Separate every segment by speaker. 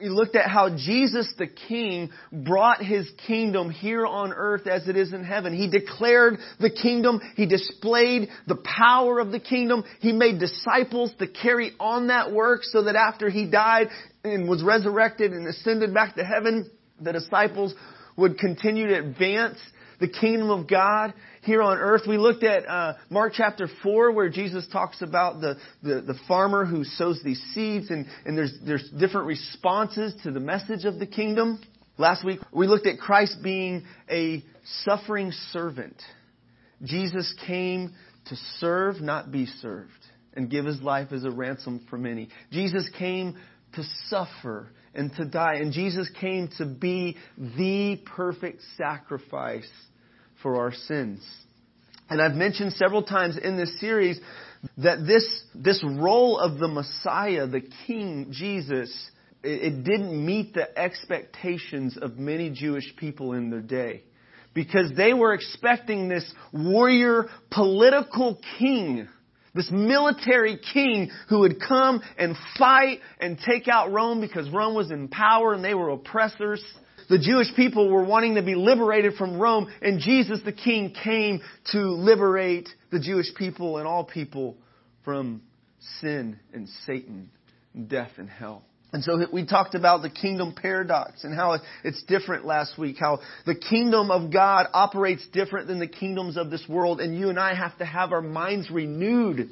Speaker 1: We looked at how Jesus the King brought His kingdom here on earth as it is in heaven. He declared the kingdom. He displayed the power of the kingdom. He made disciples to carry on that work so that after He died and was resurrected and ascended back to heaven, the disciples would continue to advance the kingdom of God here on earth. We looked at uh, Mark chapter 4 where Jesus talks about the, the, the, farmer who sows these seeds and, and there's, there's different responses to the message of the kingdom. Last week we looked at Christ being a suffering servant. Jesus came to serve, not be served, and give his life as a ransom for many. Jesus came to suffer and to die. And Jesus came to be the perfect sacrifice for our sins. And I've mentioned several times in this series that this, this role of the Messiah, the King Jesus, it, it didn't meet the expectations of many Jewish people in their day. Because they were expecting this warrior political king, this military king who would come and fight and take out Rome because Rome was in power and they were oppressors the Jewish people were wanting to be liberated from Rome, and Jesus the King came to liberate the Jewish people and all people from sin and Satan, and death and hell. And so we talked about the kingdom paradox and how it's different last week, how the kingdom of God operates different than the kingdoms of this world, and you and I have to have our minds renewed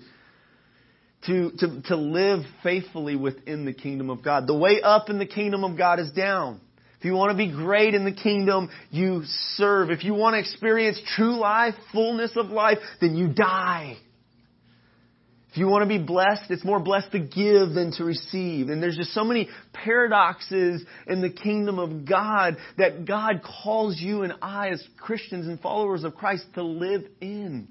Speaker 1: to, to, to live faithfully within the kingdom of God. The way up in the kingdom of God is down. You want to be great in the kingdom, you serve. If you want to experience true life, fullness of life, then you die. If you want to be blessed, it's more blessed to give than to receive. And there's just so many paradoxes in the kingdom of God that God calls you and I as Christians and followers of Christ to live in.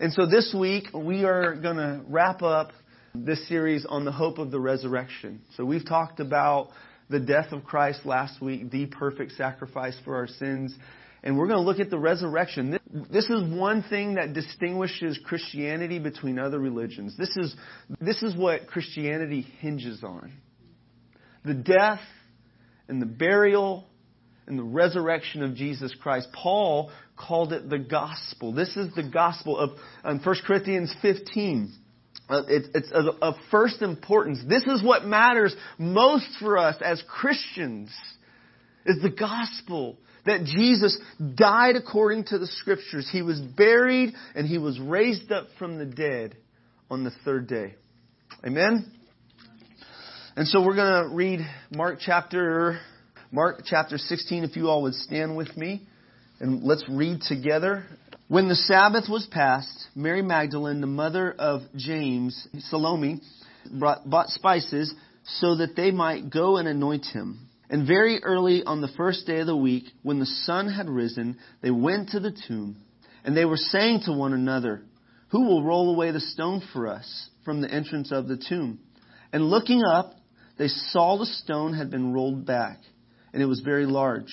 Speaker 1: And so this week we are going to wrap up this series on the hope of the resurrection. So we've talked about the death of Christ last week, the perfect sacrifice for our sins. And we're going to look at the resurrection. This is one thing that distinguishes Christianity between other religions. This is, this is what Christianity hinges on. The death and the burial and the resurrection of Jesus Christ. Paul called it the gospel. This is the gospel of um, 1 Corinthians 15. Uh, it's of first importance. This is what matters most for us as Christians is the gospel that Jesus died according to the scriptures. He was buried and he was raised up from the dead on the third day. Amen. And so we're going to read Mark chapter Mark chapter 16 if you all would stand with me and let's read together when the Sabbath was past, Mary Magdalene, the mother of James, Salome, brought, bought spices so that they might go and anoint him. And very early on the first day of the week, when the sun had risen, they went to the tomb. And they were saying to one another, Who will roll away the stone for us from the entrance of the tomb? And looking up, they saw the stone had been rolled back, and it was very large.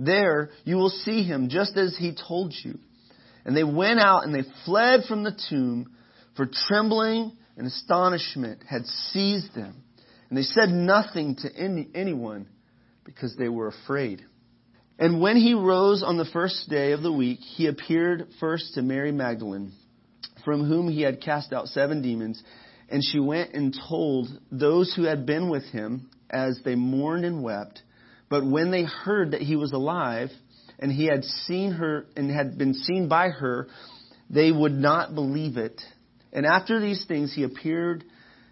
Speaker 1: There you will see him just as he told you. And they went out and they fled from the tomb, for trembling and astonishment had seized them. And they said nothing to any, anyone because they were afraid. And when he rose on the first day of the week, he appeared first to Mary Magdalene, from whom he had cast out seven demons. And she went and told those who had been with him as they mourned and wept. But when they heard that he was alive and he had seen her and had been seen by her, they would not believe it. And after these things, he appeared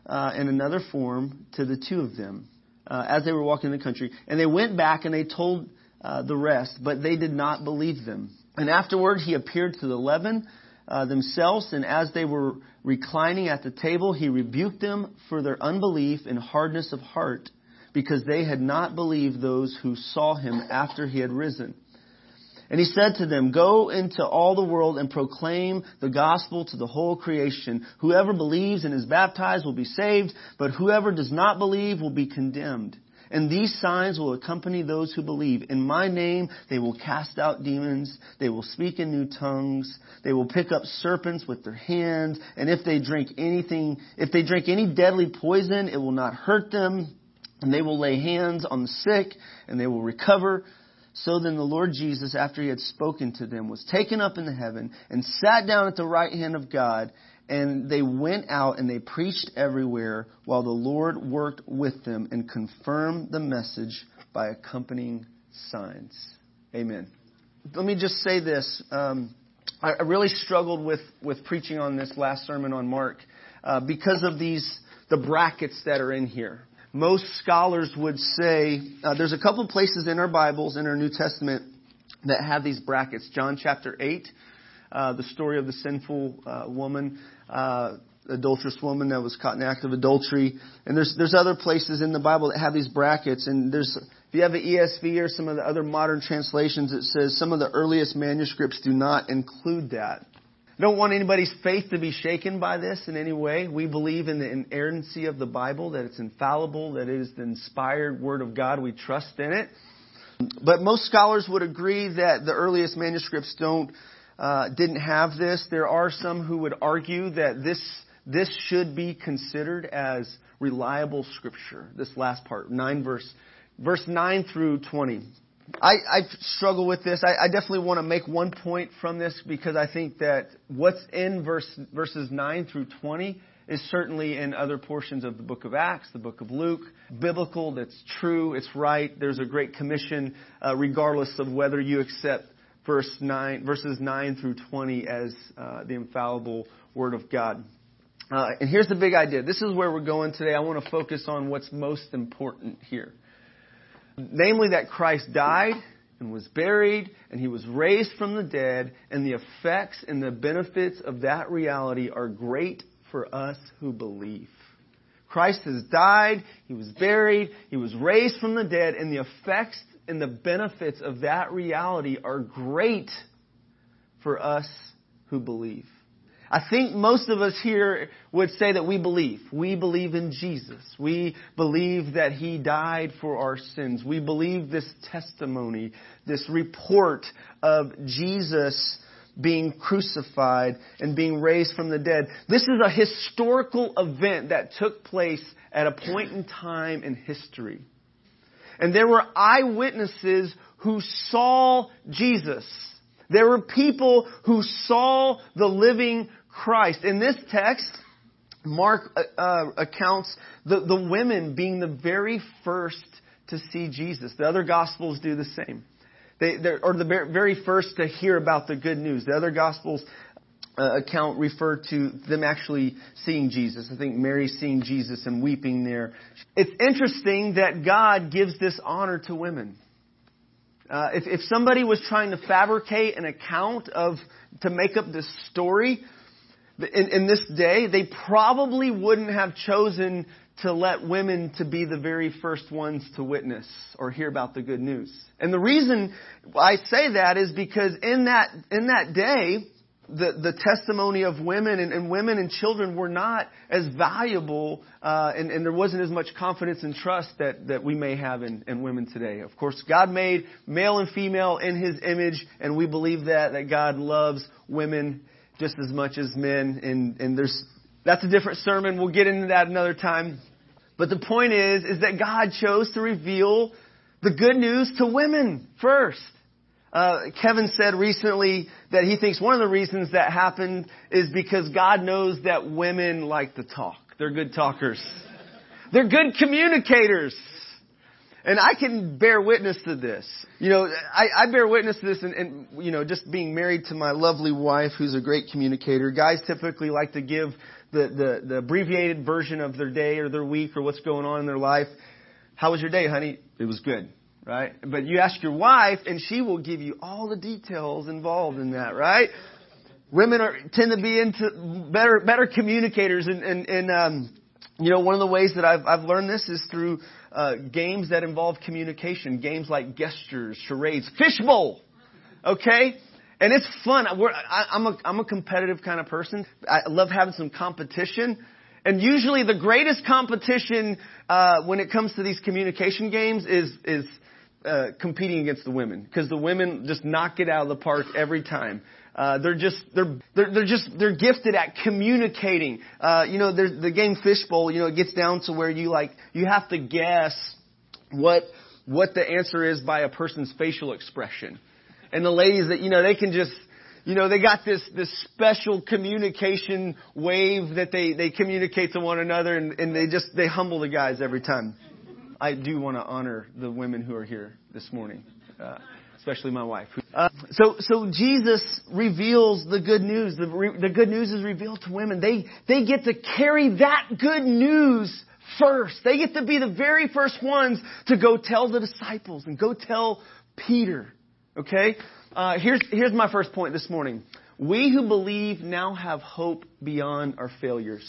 Speaker 1: uh, in another form to the two of them uh, as they were walking in the country. And they went back and they told uh, the rest, but they did not believe them. And afterward, he appeared to the eleven uh, themselves, and as they were reclining at the table, he rebuked them for their unbelief and hardness of heart because they had not believed those who saw him after he had risen. And he said to them, Go into all the world and proclaim the gospel to the whole creation. Whoever believes and is baptized will be saved, but whoever does not believe will be condemned. And these signs will accompany those who believe. In my name, they will cast out demons. They will speak in new tongues. They will pick up serpents with their hands. And if they drink anything, if they drink any deadly poison, it will not hurt them. And they will lay hands on the sick and they will recover. So then the Lord Jesus, after he had spoken to them, was taken up into heaven and sat down at the right hand of God. And they went out and they preached everywhere while the Lord worked with them and confirmed the message by accompanying signs. Amen. Let me just say this. Um, I, I really struggled with, with preaching on this last sermon on Mark uh, because of these the brackets that are in here most scholars would say uh, there's a couple places in our Bibles, in our New Testament, that have these brackets. John chapter 8, uh, the story of the sinful uh, woman, uh, adulterous woman that was caught in the act of adultery. And there's, there's other places in the Bible that have these brackets. And there's, if you have an ESV or some of the other modern translations, it says some of the earliest manuscripts do not include that. Don't want anybody's faith to be shaken by this in any way. We believe in the inerrancy of the Bible, that it's infallible, that it is the inspired Word of God. We trust in it. But most scholars would agree that the earliest manuscripts don't, uh, didn't have this. There are some who would argue that this, this should be considered as reliable scripture. This last part, 9 verse, verse 9 through 20. I, I struggle with this. I, I definitely want to make one point from this because I think that what's in verse, verses 9 through 20 is certainly in other portions of the book of Acts, the book of Luke, biblical, that's true, it's right. There's a great commission, uh, regardless of whether you accept verse 9, verses 9 through 20 as uh, the infallible Word of God. Uh, and here's the big idea. This is where we're going today. I want to focus on what's most important here. Namely, that Christ died and was buried and he was raised from the dead, and the effects and the benefits of that reality are great for us who believe. Christ has died, he was buried, he was raised from the dead, and the effects and the benefits of that reality are great for us who believe. I think most of us here would say that we believe. We believe in Jesus. We believe that He died for our sins. We believe this testimony, this report of Jesus being crucified and being raised from the dead. This is a historical event that took place at a point in time in history. And there were eyewitnesses who saw Jesus. There were people who saw the living Christ. In this text, Mark uh, uh, accounts the, the women being the very first to see Jesus. The other Gospels do the same. They, or the very first to hear about the good news. The other Gospels uh, account refer to them actually seeing Jesus. I think Mary seeing Jesus and weeping there. It's interesting that God gives this honor to women. Uh, if, if somebody was trying to fabricate an account of to make up this story, in, in this day, they probably wouldn't have chosen to let women to be the very first ones to witness or hear about the good news. And the reason I say that is because in that, in that day, the, the testimony of women and, and women and children were not as valuable, uh, and, and there wasn't as much confidence and trust that, that we may have in, in women today. Of course, God made male and female in His image, and we believe that, that God loves women just as much as men. And, and there's, that's a different sermon. We'll get into that another time. But the point is, is that God chose to reveal the good news to women first. Uh, Kevin said recently that he thinks one of the reasons that happened is because God knows that women like to talk. They're good talkers. They're good communicators. And I can bear witness to this. You know, I, I bear witness to this and, and, you know, just being married to my lovely wife who's a great communicator. Guys typically like to give the, the, the abbreviated version of their day or their week or what's going on in their life. How was your day, honey? It was good, right? But you ask your wife and she will give you all the details involved in that, right? Women are, tend to be into better, better communicators and, and, and, um, you know, one of the ways that I've, I've learned this is through uh, games that involve communication, games like gestures, charades, fishbowl. Okay? And it's fun. We're, I, I'm a, I'm a competitive kind of person. I love having some competition. And usually the greatest competition, uh, when it comes to these communication games is, is, uh, competing against the women. Because the women just knock it out of the park every time. Uh, they're just they're, they're they're just they're gifted at communicating. Uh, you know, there's the game Fishbowl. You know, it gets down to where you like you have to guess what what the answer is by a person's facial expression. And the ladies that you know they can just you know they got this this special communication wave that they they communicate to one another and, and they just they humble the guys every time. I do want to honor the women who are here this morning. Uh, especially my wife. Uh, so, so Jesus reveals the good news. The, re, the good news is revealed to women. They, they get to carry that good news first. They get to be the very first ones to go tell the disciples and go tell Peter. Okay? Uh, here's, here's my first point this morning. We who believe now have hope beyond our failures.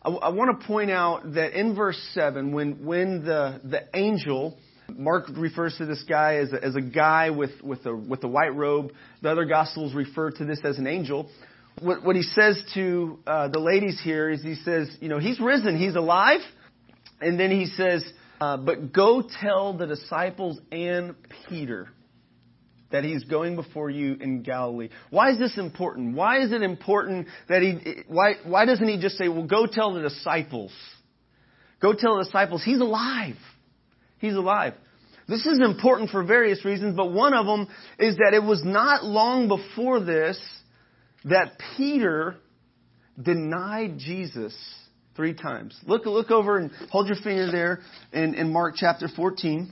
Speaker 1: I, I want to point out that in verse 7, when, when the, the angel Mark refers to this guy as a, as a guy with, with, a, with a white robe. The other Gospels refer to this as an angel. What, what he says to uh, the ladies here is he says, you know, he's risen, he's alive. And then he says, uh, but go tell the disciples and Peter that he's going before you in Galilee. Why is this important? Why is it important that he, why, why doesn't he just say, well, go tell the disciples? Go tell the disciples he's alive. He's alive. This is important for various reasons, but one of them is that it was not long before this that Peter denied Jesus three times. Look, look over and hold your finger there in, in Mark chapter 14.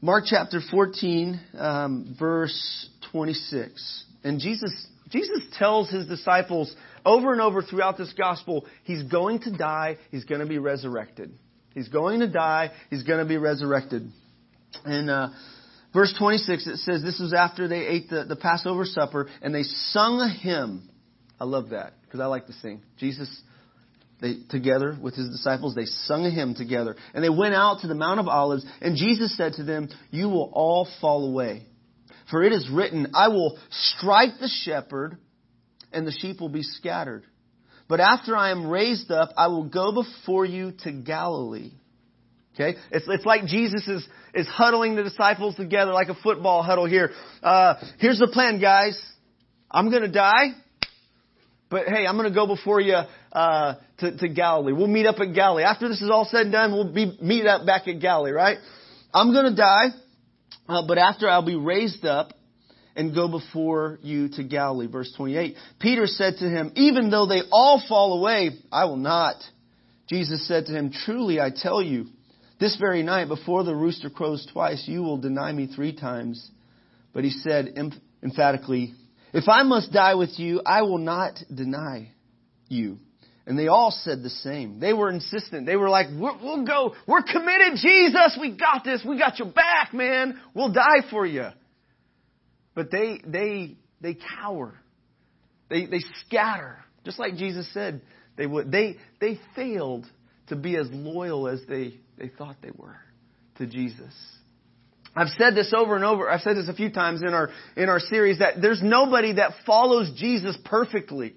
Speaker 1: Mark chapter 14, um, verse 26. And Jesus, Jesus tells his disciples over and over throughout this gospel, he's going to die, he's going to be resurrected. He's going to die. He's going to be resurrected. And uh, verse 26, it says, This was after they ate the, the Passover supper, and they sung a hymn. I love that, because I like to sing. Jesus, they, together with his disciples, they sung a hymn together. And they went out to the Mount of Olives, and Jesus said to them, You will all fall away. For it is written, I will strike the shepherd, and the sheep will be scattered. But after I am raised up, I will go before you to Galilee. Okay? It's, it's like Jesus is, is huddling the disciples together like a football huddle here. Uh, here's the plan, guys. I'm gonna die, but hey, I'm gonna go before you, uh, to, to Galilee. We'll meet up at Galilee. After this is all said and done, we'll be, meet up back at Galilee, right? I'm gonna die, uh, but after I'll be raised up, and go before you to Galilee. Verse 28. Peter said to him, Even though they all fall away, I will not. Jesus said to him, Truly I tell you, this very night before the rooster crows twice, you will deny me three times. But he said emphatically, If I must die with you, I will not deny you. And they all said the same. They were insistent. They were like, we'll go. We're committed, Jesus. We got this. We got your back, man. We'll die for you. But they, they, they cower. They, they scatter. Just like Jesus said they would. They, they failed to be as loyal as they, they thought they were to Jesus. I've said this over and over. I've said this a few times in our, in our series that there's nobody that follows Jesus perfectly.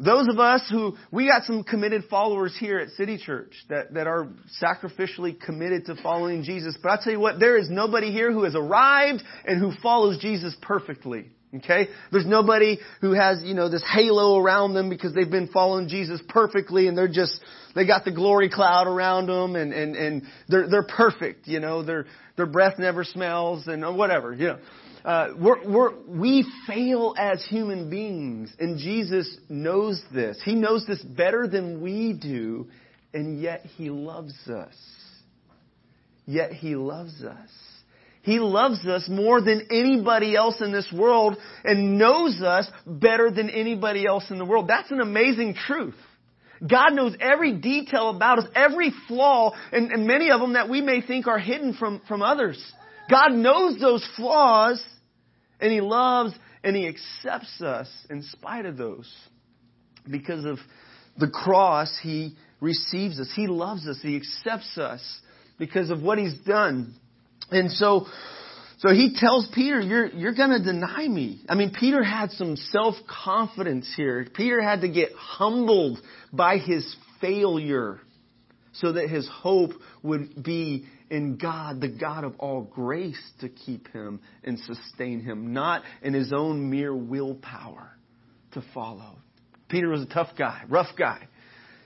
Speaker 1: Those of us who, we got some committed followers here at City Church that, that are sacrificially committed to following Jesus. But i tell you what, there is nobody here who has arrived and who follows Jesus perfectly. Okay? There's nobody who has, you know, this halo around them because they've been following Jesus perfectly and they're just, they got the glory cloud around them and, and, and they're, they're perfect, you know, their, their breath never smells and whatever, you know. Uh, we're, we're, we fail as human beings, and Jesus knows this. He knows this better than we do, and yet He loves us. Yet He loves us. He loves us more than anybody else in this world and knows us better than anybody else in the world. That's an amazing truth. God knows every detail about us, every flaw, and, and many of them that we may think are hidden from, from others. God knows those flaws, and He loves and He accepts us in spite of those. Because of the cross, He receives us. He loves us. He accepts us because of what he's done. And so, so he tells Peter, you're, you're gonna deny me. I mean, Peter had some self-confidence here. Peter had to get humbled by his failure so that his hope would be in God, the God of all grace, to keep him and sustain him, not in his own mere willpower to follow. Peter was a tough guy, rough guy.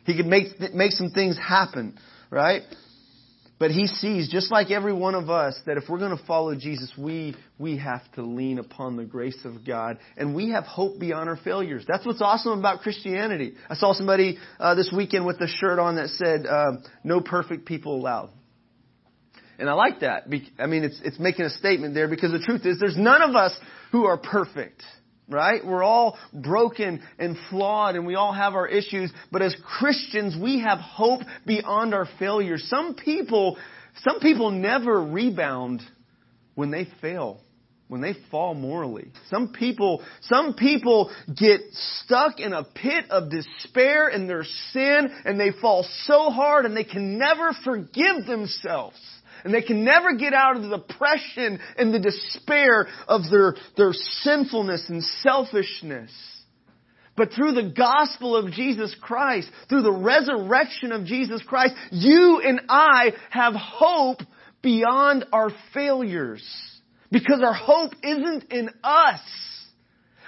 Speaker 1: He could make, make some things happen, right? But he sees, just like every one of us, that if we're going to follow Jesus, we, we have to lean upon the grace of God. And we have hope beyond our failures. That's what's awesome about Christianity. I saw somebody uh, this weekend with a shirt on that said, uh, no perfect people allowed. And I like that. I mean, it's, it's making a statement there because the truth is there's none of us who are perfect. Right? We're all broken and flawed and we all have our issues, but as Christians, we have hope beyond our failures. Some people, some people never rebound when they fail, when they fall morally. Some people, some people get stuck in a pit of despair in their sin and they fall so hard and they can never forgive themselves. And they can never get out of the depression and the despair of their, their sinfulness and selfishness. But through the gospel of Jesus Christ, through the resurrection of Jesus Christ, you and I have hope beyond our failures. Because our hope isn't in us.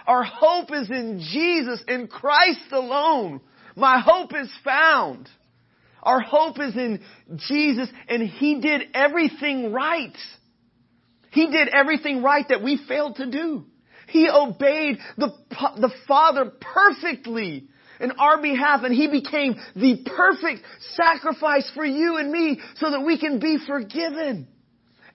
Speaker 1: Our hope is in Jesus, in Christ alone. My hope is found. Our hope is in Jesus and He did everything right. He did everything right that we failed to do. He obeyed the, the Father perfectly in our behalf and He became the perfect sacrifice for you and me so that we can be forgiven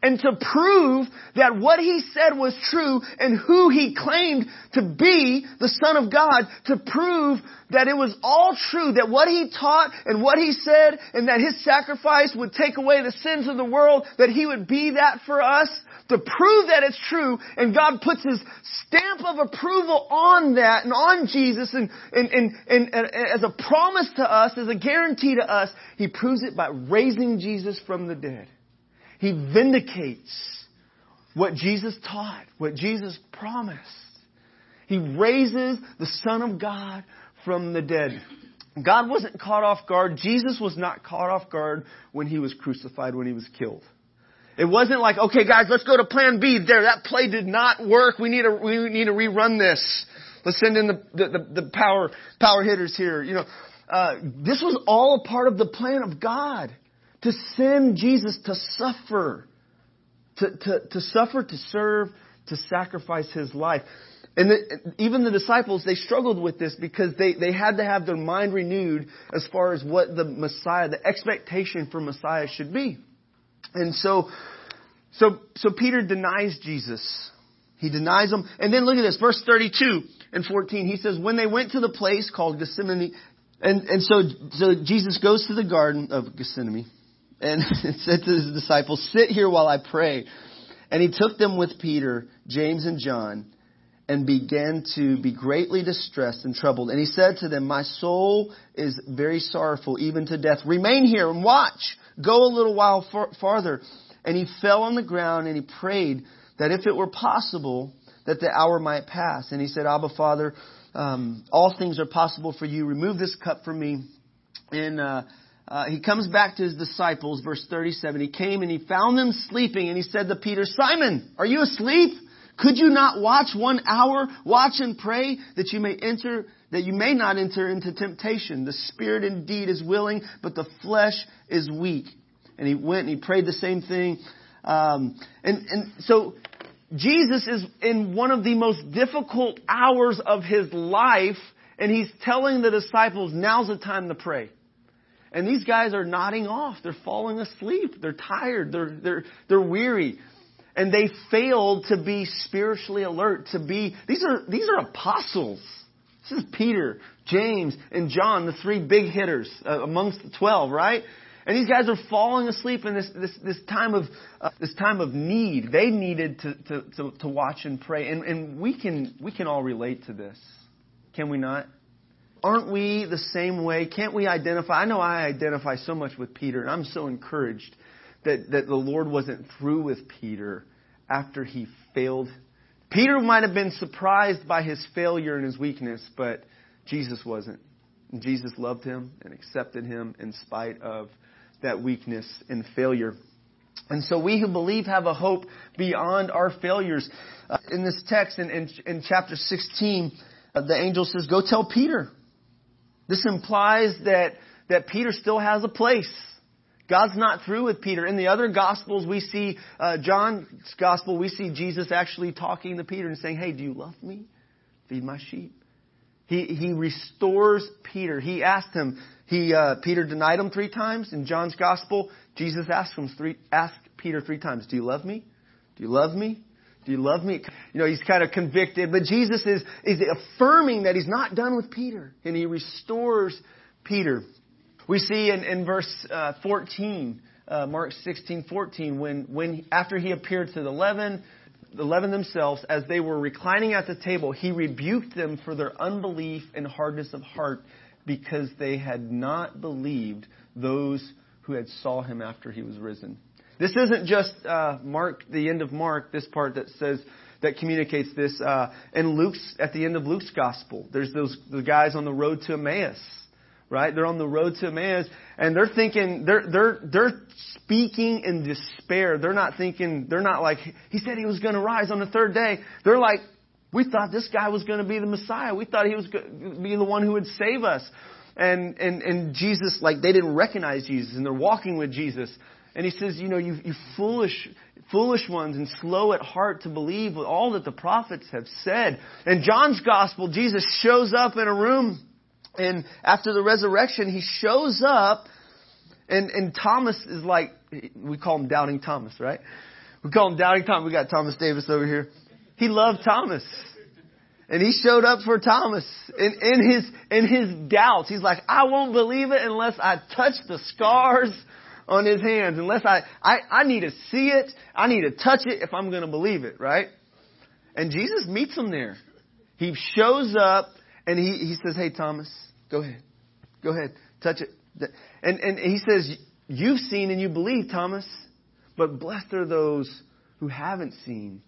Speaker 1: and to prove that what he said was true and who he claimed to be the Son of God, to prove that it was all true, that what he taught and what he said and that his sacrifice would take away the sins of the world, that he would be that for us, to prove that it's true, and God puts his stamp of approval on that and on Jesus and, and, and, and, and as a promise to us, as a guarantee to us, he proves it by raising Jesus from the dead. He vindicates what Jesus taught, what Jesus promised. He raises the Son of God from the dead. God wasn't caught off guard. Jesus was not caught off guard when he was crucified, when he was killed. It wasn't like, okay guys, let's go to plan B. There, that play did not work. We need to, we need to rerun this. Let's send in the, the, the, power, power hitters here. You know, uh, this was all a part of the plan of God to send Jesus to suffer, to, to, to suffer, to serve, to sacrifice his life. And the, even the disciples, they struggled with this because they, they had to have their mind renewed as far as what the Messiah, the expectation for Messiah should be. And so, so, so Peter denies Jesus. He denies him. And then look at this, verse 32 and 14. He says, when they went to the place called Gethsemane, and, and so, so Jesus goes to the garden of Gethsemane and said to his disciples, Sit here while I pray. And he took them with Peter, James, and John, and began to be greatly distressed and troubled. And he said to them, My soul is very sorrowful, even to death. Remain here and watch. Go a little while far- farther. And he fell on the ground and he prayed that if it were possible, that the hour might pass. And he said, Abba, Father, um, all things are possible for you. Remove this cup from me. And uh, uh, he comes back to his disciples, verse 37. He came and he found them sleeping, and he said to Peter, Simon, are you asleep? Could you not watch one hour? Watch and pray that you may enter, that you may not enter into temptation. The spirit indeed is willing, but the flesh is weak. And he went and he prayed the same thing. Um, and, and so Jesus is in one of the most difficult hours of his life, and he's telling the disciples, now's the time to pray. And these guys are nodding off. They're falling asleep. They're tired. They're, they're, they're weary. And they failed to be spiritually alert, to be, these are, these are apostles. This is Peter, James, and John, the three big hitters uh, amongst the twelve, right? And these guys are falling asleep in this, this, this time of, uh, this time of need. They needed to, to, to, to watch and pray. And, and we can, we can all relate to this. Can we not? Aren't we the same way? Can't we identify? I know I identify so much with Peter, and I'm so encouraged that, that the Lord wasn't through with Peter after he failed. Peter might have been surprised by his failure and his weakness, but Jesus wasn't. And Jesus loved him and accepted him in spite of that weakness and failure. And so we who believe have a hope beyond our failures. Uh, in this text, in, in, in chapter 16, uh, the angel says, Go tell Peter. This implies that, that Peter still has a place. God's not through with Peter. In the other Gospels, we see, uh, John's Gospel, we see Jesus actually talking to Peter and saying, Hey, do you love me? Feed my sheep. He, he restores Peter. He asked him, he, uh, Peter denied him three times. In John's Gospel, Jesus asked him three, asked Peter three times, Do you love me? Do you love me? Do you love me? You know, he's kind of convicted, but Jesus is, is affirming that he's not done with Peter, and he restores Peter. We see in, in verse uh, 14, uh, Mark 16, 14, when, when after he appeared to the eleven, the eleven themselves, as they were reclining at the table, he rebuked them for their unbelief and hardness of heart because they had not believed those who had saw him after he was risen. This isn't just uh, Mark, the end of Mark, this part that says that communicates this. Uh, in Luke's, at the end of Luke's gospel, there's those the guys on the road to Emmaus, right? They're on the road to Emmaus, and they're thinking they're they're they're speaking in despair. They're not thinking they're not like he said he was going to rise on the third day. They're like we thought this guy was going to be the Messiah. We thought he was going to be the one who would save us. And, and, and Jesus, like, they didn't recognize Jesus, and they're walking with Jesus. And he says, you know, you, you foolish, foolish ones and slow at heart to believe all that the prophets have said. In John's gospel, Jesus shows up in a room and after the resurrection, he shows up and, and Thomas is like, we call him Doubting Thomas, right? We call him Doubting Thomas. We got Thomas Davis over here. He loved Thomas. And he showed up for Thomas in, in his, in his doubts. He's like, I won't believe it unless I touch the scars on his hands unless I, I, I need to see it. I need to touch it if I'm going to believe it, right? And Jesus meets him there. He shows up and he, he says, Hey, Thomas, go ahead. Go ahead. Touch it. And, and he says, You've seen and you believe, Thomas, but blessed are those who haven't seen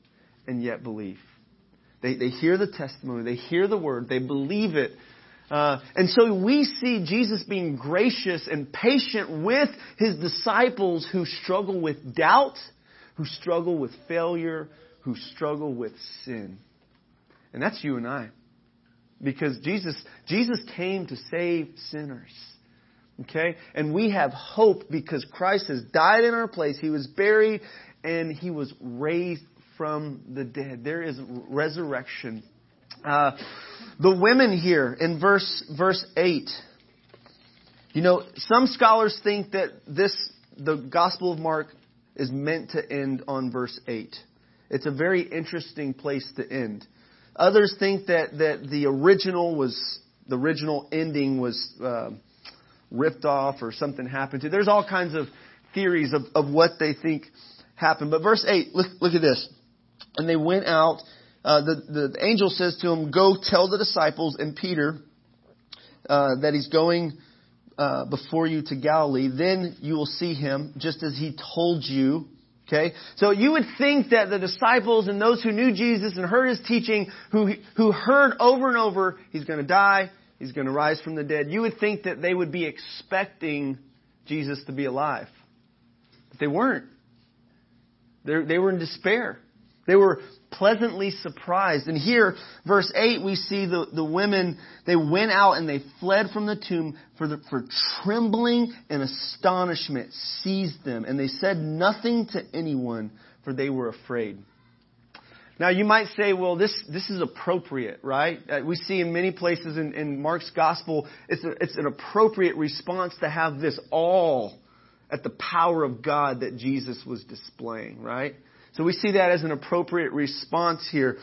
Speaker 1: and yet believe. They, they hear the testimony, they hear the word, they believe it, uh, and so we see Jesus being gracious and patient with his disciples who struggle with doubt, who struggle with failure, who struggle with sin. And that's you and I. Because Jesus, Jesus came to save sinners. Okay? And we have hope because Christ has died in our place. He was buried and he was raised from the dead. There is resurrection. Uh, the women here in verse, verse 8. You know, some scholars think that this, the Gospel of Mark is meant to end on verse 8. It's a very interesting place to end. Others think that, that the original was, the original ending was uh, ripped off or something happened to. There's all kinds of theories of, of what they think happened. But verse 8, look, look at this. And they went out uh, the, the angel says to him, Go tell the disciples and Peter uh, that he's going uh, before you to Galilee. Then you will see him just as he told you. Okay? So you would think that the disciples and those who knew Jesus and heard his teaching, who, who heard over and over, he's going to die, he's going to rise from the dead, you would think that they would be expecting Jesus to be alive. But they weren't. They're, they were in despair. They were pleasantly surprised. And here, verse 8, we see the, the women, they went out and they fled from the tomb for, the, for trembling and astonishment seized them. And they said nothing to anyone, for they were afraid. Now you might say, well, this, this is appropriate, right? Uh, we see in many places in, in Mark's gospel, it's, a, it's an appropriate response to have this all at the power of God that Jesus was displaying, right? So we see that as an appropriate response here.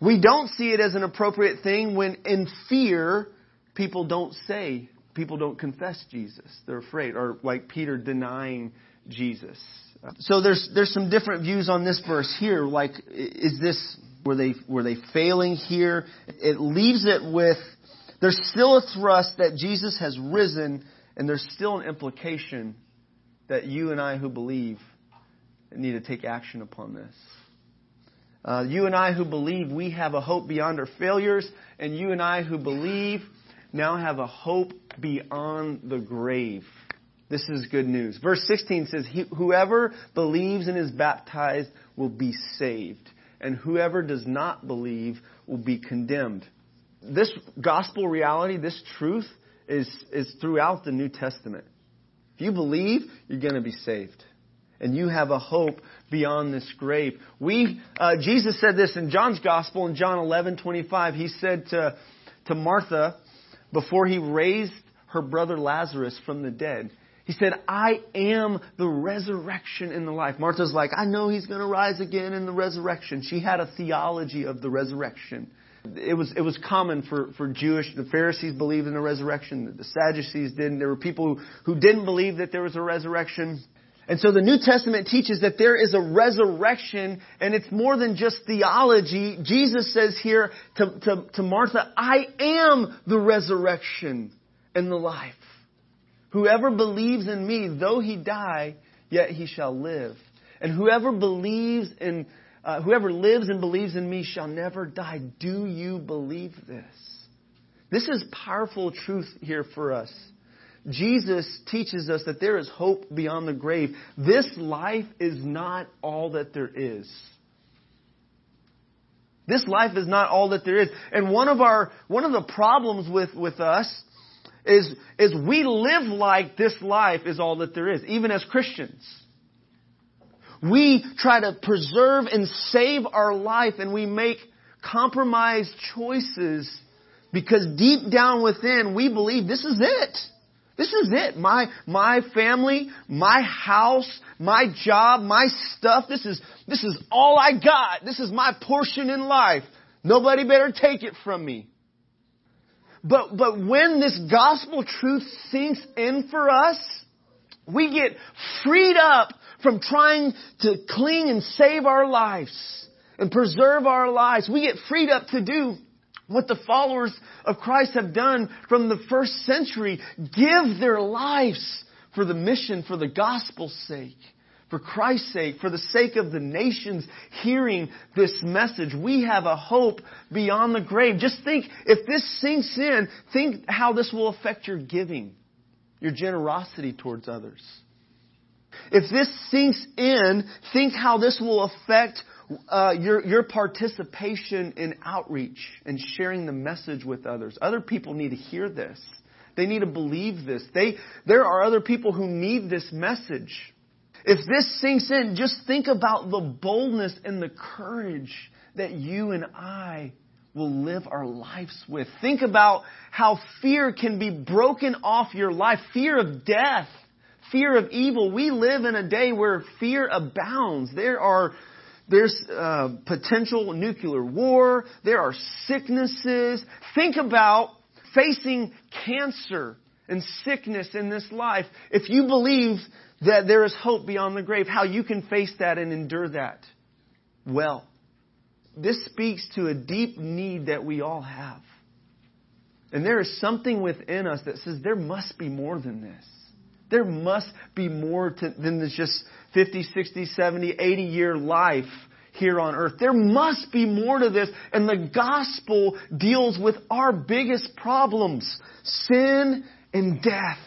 Speaker 1: We don't see it as an appropriate thing when in fear people don't say, people don't confess Jesus. They're afraid, or like Peter denying Jesus. So there's there's some different views on this verse here. Like, is this were they were they failing here? It leaves it with There's still a thrust that Jesus has risen, and there's still an implication that you and I who believe need to take action upon this. Uh, you and I who believe we have a hope beyond our failures, and you and I who believe now have a hope beyond the grave. This is good news. Verse 16 says, Whoever believes and is baptized will be saved, and whoever does not believe will be condemned. This gospel reality, this truth, is, is throughout the New Testament. If you believe, you're going to be saved and you have a hope beyond this grave. We, uh, Jesus said this in John's Gospel in John 11:25. He said to to Martha before he raised her brother Lazarus from the dead. He said, I am the resurrection and the life. Martha's like, I know he's going to rise again in the resurrection. She had a theology of the resurrection. It was, it was common for, for Jewish, the Pharisees believed in the resurrection, the Sadducees didn't. There were people who, who didn't believe that there was a resurrection. And so the New Testament teaches that there is a resurrection and it's more than just theology. Jesus says here to, to, to Martha, I am the resurrection and the life. Whoever believes in me, though he die, yet he shall live. And whoever believes in, uh, whoever lives and believes in me shall never die. Do you believe this? This is powerful truth here for us. Jesus teaches us that there is hope beyond the grave. This life is not all that there is. This life is not all that there is. And one of our, one of the problems with, with us is, is we live like this life is all that there is, even as Christians. We try to preserve and save our life and we make compromised choices because deep down within we believe this is it. This is it. My, my family, my house, my job, my stuff. This is, this is all I got. This is my portion in life. Nobody better take it from me. But, but when this gospel truth sinks in for us, we get freed up from trying to cling and save our lives and preserve our lives. We get freed up to do what the followers of Christ have done from the first century. Give their lives for the mission, for the gospel's sake, for Christ's sake, for the sake of the nations hearing this message. We have a hope beyond the grave. Just think, if this sinks in, think how this will affect your giving, your generosity towards others. If this sinks in, think how this will affect uh, your, your participation in outreach and sharing the message with others. Other people need to hear this. They need to believe this. They, there are other people who need this message. If this sinks in, just think about the boldness and the courage that you and I will live our lives with. Think about how fear can be broken off your life. Fear of death. Fear of evil. We live in a day where fear abounds. There are there's uh, potential nuclear war. There are sicknesses. Think about facing cancer and sickness in this life. If you believe that there is hope beyond the grave, how you can face that and endure that well. This speaks to a deep need that we all have. And there is something within us that says there must be more than this. There must be more to, than just 50, 60, 70, 80 year life here on earth. There must be more to this, and the gospel deals with our biggest problems sin and death.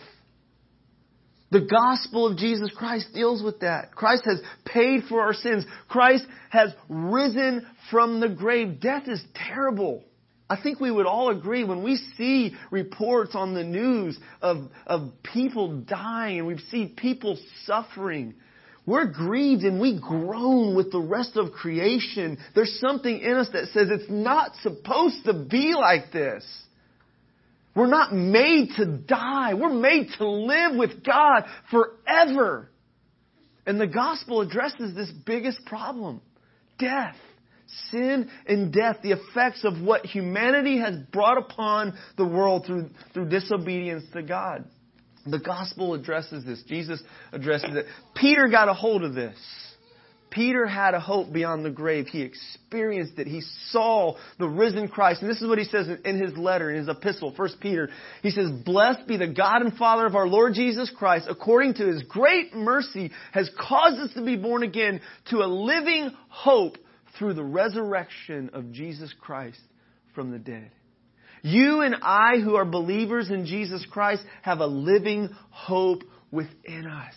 Speaker 1: The gospel of Jesus Christ deals with that. Christ has paid for our sins. Christ has risen from the grave. Death is terrible. I think we would all agree when we see reports on the news of, of people dying and we see people suffering. We're grieved and we groan with the rest of creation. There's something in us that says it's not supposed to be like this. We're not made to die. We're made to live with God forever. And the gospel addresses this biggest problem death sin and death, the effects of what humanity has brought upon the world through, through disobedience to God. The gospel addresses this. Jesus addresses it. Peter got a hold of this. Peter had a hope beyond the grave. He experienced it. He saw the risen Christ. And this is what he says in his letter, in his epistle, 1 Peter. He says, Blessed be the God and Father of our Lord Jesus Christ, according to his great mercy, has caused us to be born again to a living hope through the resurrection of Jesus Christ from the dead. You and I, who are believers in Jesus Christ, have a living hope within us.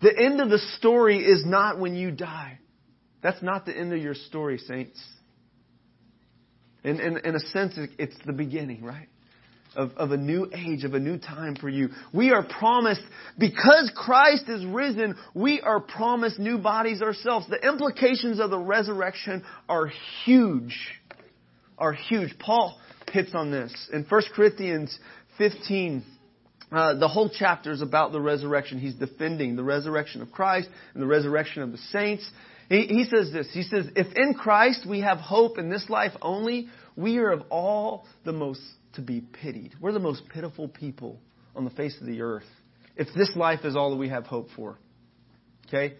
Speaker 1: The end of the story is not when you die. That's not the end of your story, saints. In, in, in a sense, it's the beginning, right? Of, of a new age, of a new time for you. We are promised, because Christ is risen, we are promised new bodies ourselves. The implications of the resurrection are huge are huge. Paul hits on this. In 1 Corinthians 15, uh, the whole chapter is about the resurrection. He's defending the resurrection of Christ and the resurrection of the saints. He, he says this. He says, if in Christ we have hope in this life only, we are of all the most to be pitied. We're the most pitiful people on the face of the earth. If this life is all that we have hope for. Okay?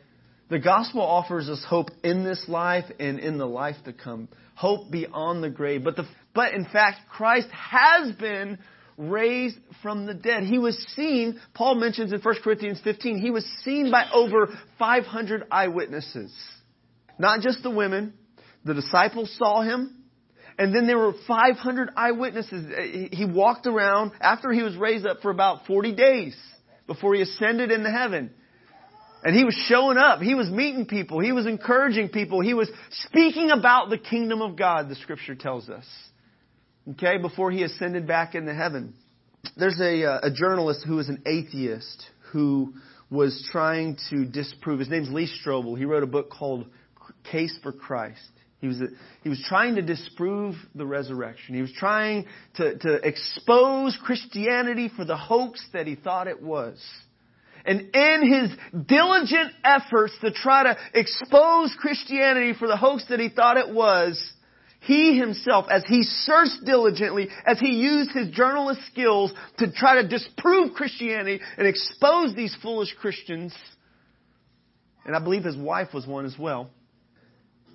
Speaker 1: The gospel offers us hope in this life and in the life to come. Hope beyond the grave. But, the, but in fact, Christ has been raised from the dead. He was seen, Paul mentions in 1 Corinthians 15, he was seen by over 500 eyewitnesses. Not just the women. The disciples saw him. And then there were 500 eyewitnesses. He walked around after he was raised up for about 40 days before he ascended into heaven. And he was showing up. He was meeting people. He was encouraging people. He was speaking about the kingdom of God, the scripture tells us. Okay, before he ascended back into heaven. There's a, uh, a journalist who was an atheist who was trying to disprove. His name's Lee Strobel. He wrote a book called Case for Christ. He was, he was trying to disprove the resurrection. He was trying to, to expose Christianity for the hoax that he thought it was. And in his diligent efforts to try to expose Christianity for the hoax that he thought it was, he himself, as he searched diligently, as he used his journalist skills to try to disprove Christianity and expose these foolish Christians, and I believe his wife was one as well,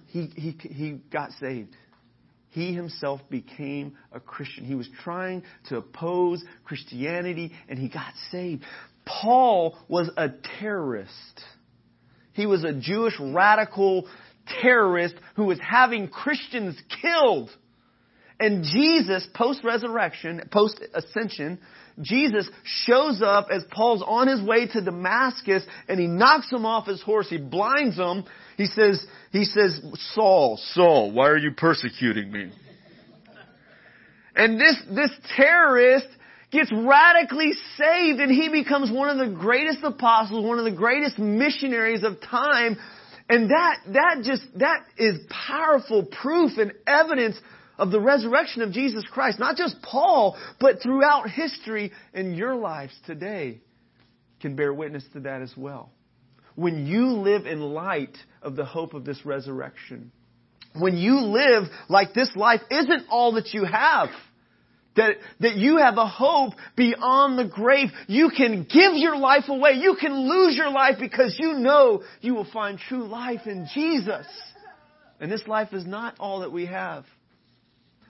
Speaker 1: he, he, he got saved. He himself became a Christian. He was trying to oppose Christianity and he got saved. Paul was a terrorist. He was a Jewish radical terrorist who was having Christians killed. And Jesus, post resurrection, post ascension, Jesus shows up as Paul's on his way to Damascus and he knocks him off his horse. He blinds him. He says, he says, Saul, Saul, why are you persecuting me? And this, this terrorist gets radically saved and he becomes one of the greatest apostles, one of the greatest missionaries of time. And that, that just, that is powerful proof and evidence of the resurrection of Jesus Christ. Not just Paul, but throughout history and your lives today can bear witness to that as well. When you live in light of the hope of this resurrection, when you live like this life isn't all that you have, that, that you have a hope beyond the grave. You can give your life away. You can lose your life because you know you will find true life in Jesus. And this life is not all that we have.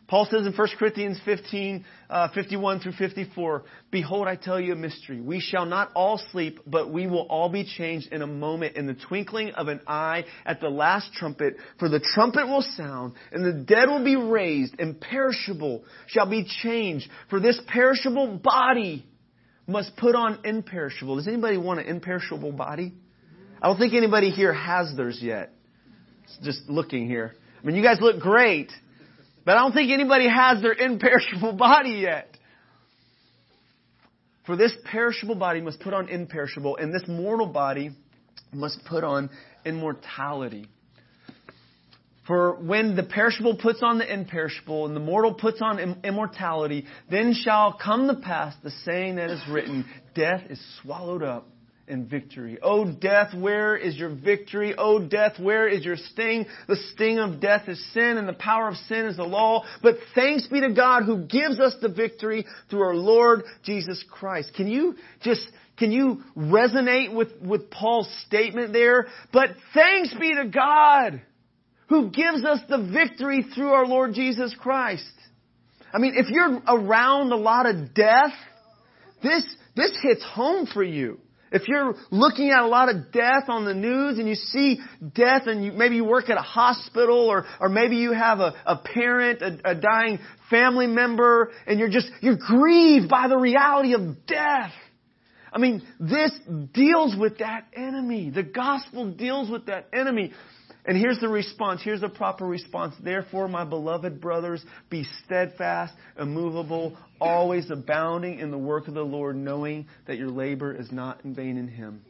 Speaker 1: Paul says in 1 Corinthians 15, uh, 51 through 54, Behold, I tell you a mystery. We shall not all sleep, but we will all be changed in a moment, in the twinkling of an eye, at the last trumpet. For the trumpet will sound, and the dead will be raised, and perishable shall be changed. For this perishable body must put on imperishable. Does anybody want an imperishable body? I don't think anybody here has theirs yet. Just looking here. I mean, you guys look great. But I don't think anybody has their imperishable body yet. For this perishable body must put on imperishable, and this mortal body must put on immortality. For when the perishable puts on the imperishable, and the mortal puts on immortality, then shall come to pass the saying that is written, Death is swallowed up and victory. O death, where is your victory? O death, where is your sting? The sting of death is sin and the power of sin is the law. But thanks be to God who gives us the victory through our Lord Jesus Christ. Can you just, can you resonate with, with Paul's statement there? But thanks be to God who gives us the victory through our Lord Jesus Christ. I mean, if you're around a lot of death, this, this hits home for you. If you're looking at a lot of death on the news and you see death and you, maybe you work at a hospital or, or maybe you have a, a parent, a, a dying family member and you're just, you're grieved by the reality of death. I mean, this deals with that enemy. The gospel deals with that enemy. And here's the response. Here's the proper response. Therefore, my beloved brothers, be steadfast, immovable, always abounding in the work of the Lord, knowing that your labor is not in vain in Him.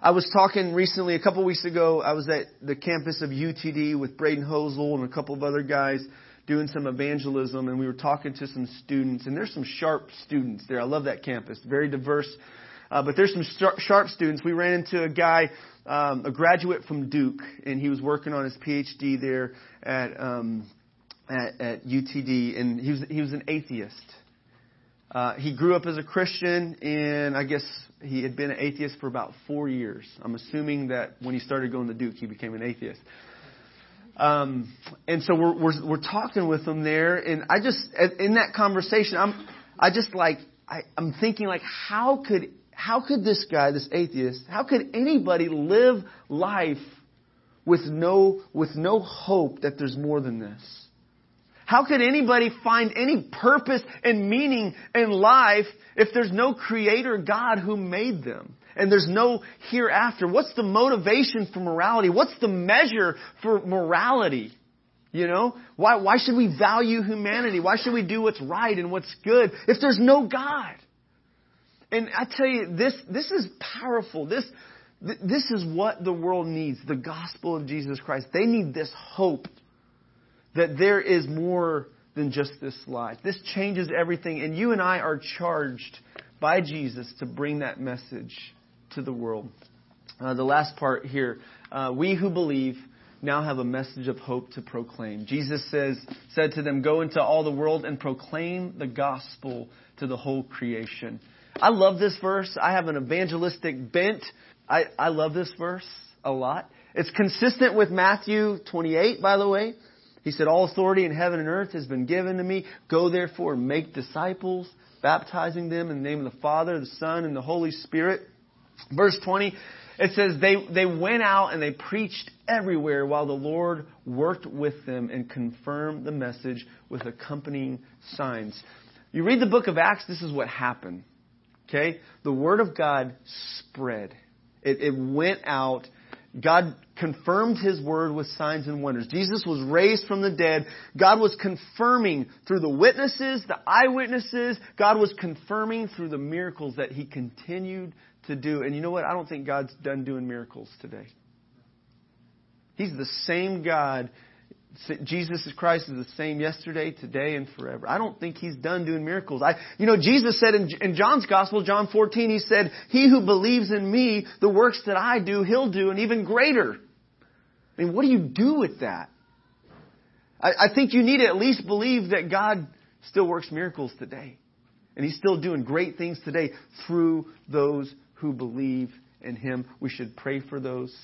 Speaker 1: I was talking recently, a couple weeks ago, I was at the campus of UTD with Braden Hosel and a couple of other guys doing some evangelism, and we were talking to some students, and there's some sharp students there. I love that campus. Very diverse uh, but there's some sharp students. We ran into a guy, um, a graduate from Duke, and he was working on his PhD there at um, at, at UTD, and he was he was an atheist. Uh, he grew up as a Christian, and I guess he had been an atheist for about four years. I'm assuming that when he started going to Duke, he became an atheist. Um, and so we're, we're we're talking with him there, and I just in that conversation, I'm I just like I, I'm thinking like, how could how could this guy, this atheist, how could anybody live life with no, with no hope that there's more than this? How could anybody find any purpose and meaning in life if there's no creator God who made them? And there's no hereafter. What's the motivation for morality? What's the measure for morality? You know? Why, why should we value humanity? Why should we do what's right and what's good if there's no God? And I tell you, this, this is powerful. This, this is what the world needs the gospel of Jesus Christ. They need this hope that there is more than just this life. This changes everything, and you and I are charged by Jesus to bring that message to the world. Uh, the last part here uh, we who believe now have a message of hope to proclaim. Jesus says, said to them, Go into all the world and proclaim the gospel to the whole creation. I love this verse. I have an evangelistic bent. I, I love this verse a lot. It's consistent with Matthew 28, by the way. He said, All authority in heaven and earth has been given to me. Go therefore and make disciples, baptizing them in the name of the Father, the Son, and the Holy Spirit. Verse 20, it says, they, they went out and they preached everywhere while the Lord worked with them and confirmed the message with accompanying signs. You read the book of Acts, this is what happened. Okay? The Word of God spread. It, it went out. God confirmed His Word with signs and wonders. Jesus was raised from the dead. God was confirming through the witnesses, the eyewitnesses, God was confirming through the miracles that He continued to do. And you know what? I don't think God's done doing miracles today. He's the same God Jesus Christ is the same yesterday, today, and forever. I don't think he's done doing miracles. I, you know, Jesus said in, in John's Gospel, John 14, he said, He who believes in me, the works that I do, he'll do, and even greater. I mean, what do you do with that? I, I think you need to at least believe that God still works miracles today. And he's still doing great things today through those who believe in him. We should pray for those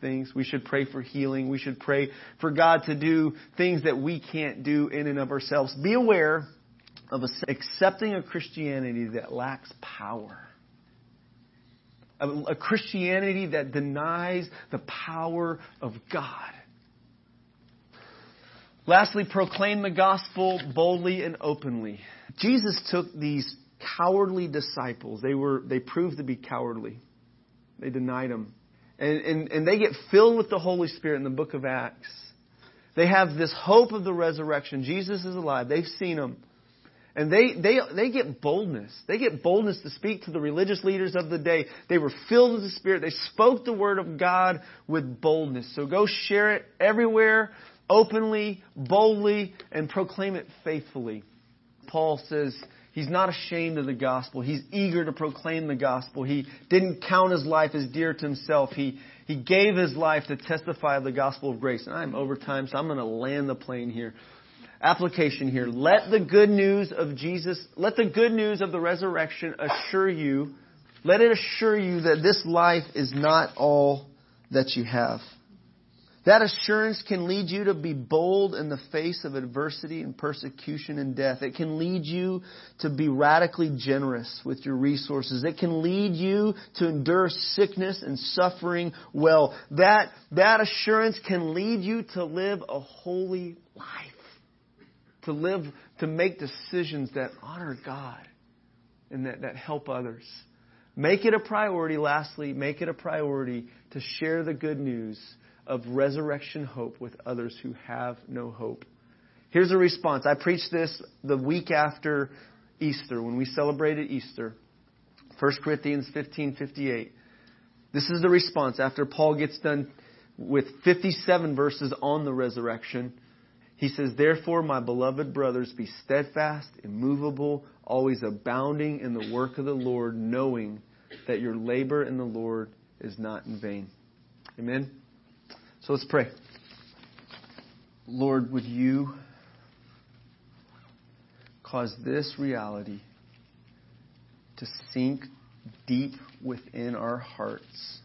Speaker 1: things. We should pray for healing. We should pray for God to do things that we can't do in and of ourselves. Be aware of accepting a Christianity that lacks power. A Christianity that denies the power of God. Lastly, proclaim the gospel boldly and openly. Jesus took these cowardly disciples. They were they proved to be cowardly. They denied him and, and, and they get filled with the Holy Spirit in the book of Acts. They have this hope of the resurrection. Jesus is alive. They've seen him. And they, they, they get boldness. They get boldness to speak to the religious leaders of the day. They were filled with the Spirit. They spoke the Word of God with boldness. So go share it everywhere, openly, boldly, and proclaim it faithfully. Paul says He's not ashamed of the gospel. He's eager to proclaim the gospel. He didn't count his life as dear to himself. He, he gave his life to testify of the gospel of grace. And I'm over time, so I'm going to land the plane here. Application here. Let the good news of Jesus, let the good news of the resurrection assure you, let it assure you that this life is not all that you have. That assurance can lead you to be bold in the face of adversity and persecution and death. It can lead you to be radically generous with your resources. It can lead you to endure sickness and suffering well. That, that assurance can lead you to live a holy life. To live, to make decisions that honor God and that, that help others. Make it a priority, lastly, make it a priority to share the good news of resurrection hope with others who have no hope. Here's a response. I preached this the week after Easter when we celebrated Easter. 1 Corinthians 15:58. This is the response after Paul gets done with 57 verses on the resurrection. He says, Therefore, my beloved brothers, be steadfast, immovable, always abounding in the work of the Lord, knowing that your labor in the Lord is not in vain. Amen. So let's pray. Lord, would you cause this reality to sink deep within our hearts?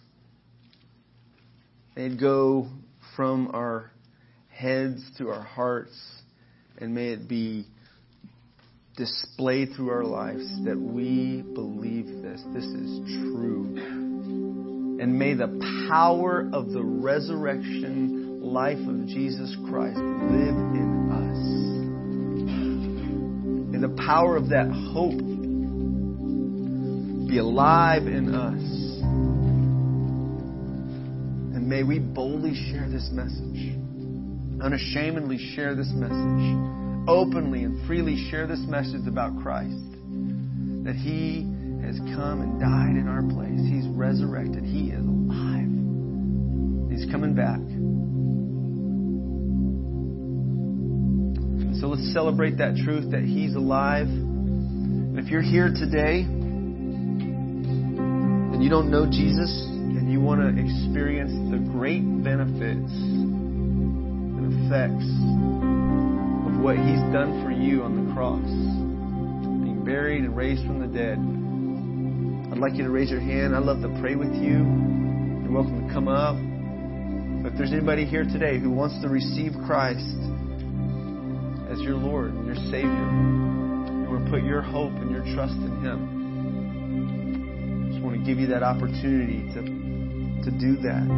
Speaker 1: May it go from our heads to our hearts, and may it be displayed through our lives that we believe this. This is true. And may the power of the resurrection life of Jesus Christ live in us. And the power of that hope be alive in us. And may we boldly share this message, unashamedly share this message, openly and freely share this message about Christ. That He has come and died in our place. He's resurrected. He is alive. He's coming back. And so let's celebrate that truth that He's alive. And if you're here today and you don't know Jesus and you want to experience the great benefits and effects of what He's done for you on the cross, being buried and raised from the dead, I'd like you to raise your hand. I'd love to pray with you. You're welcome to come up. But if there's anybody here today who wants to receive Christ as your Lord and your Savior, you want to put your hope and your trust in Him, I just want to give you that opportunity to, to do that.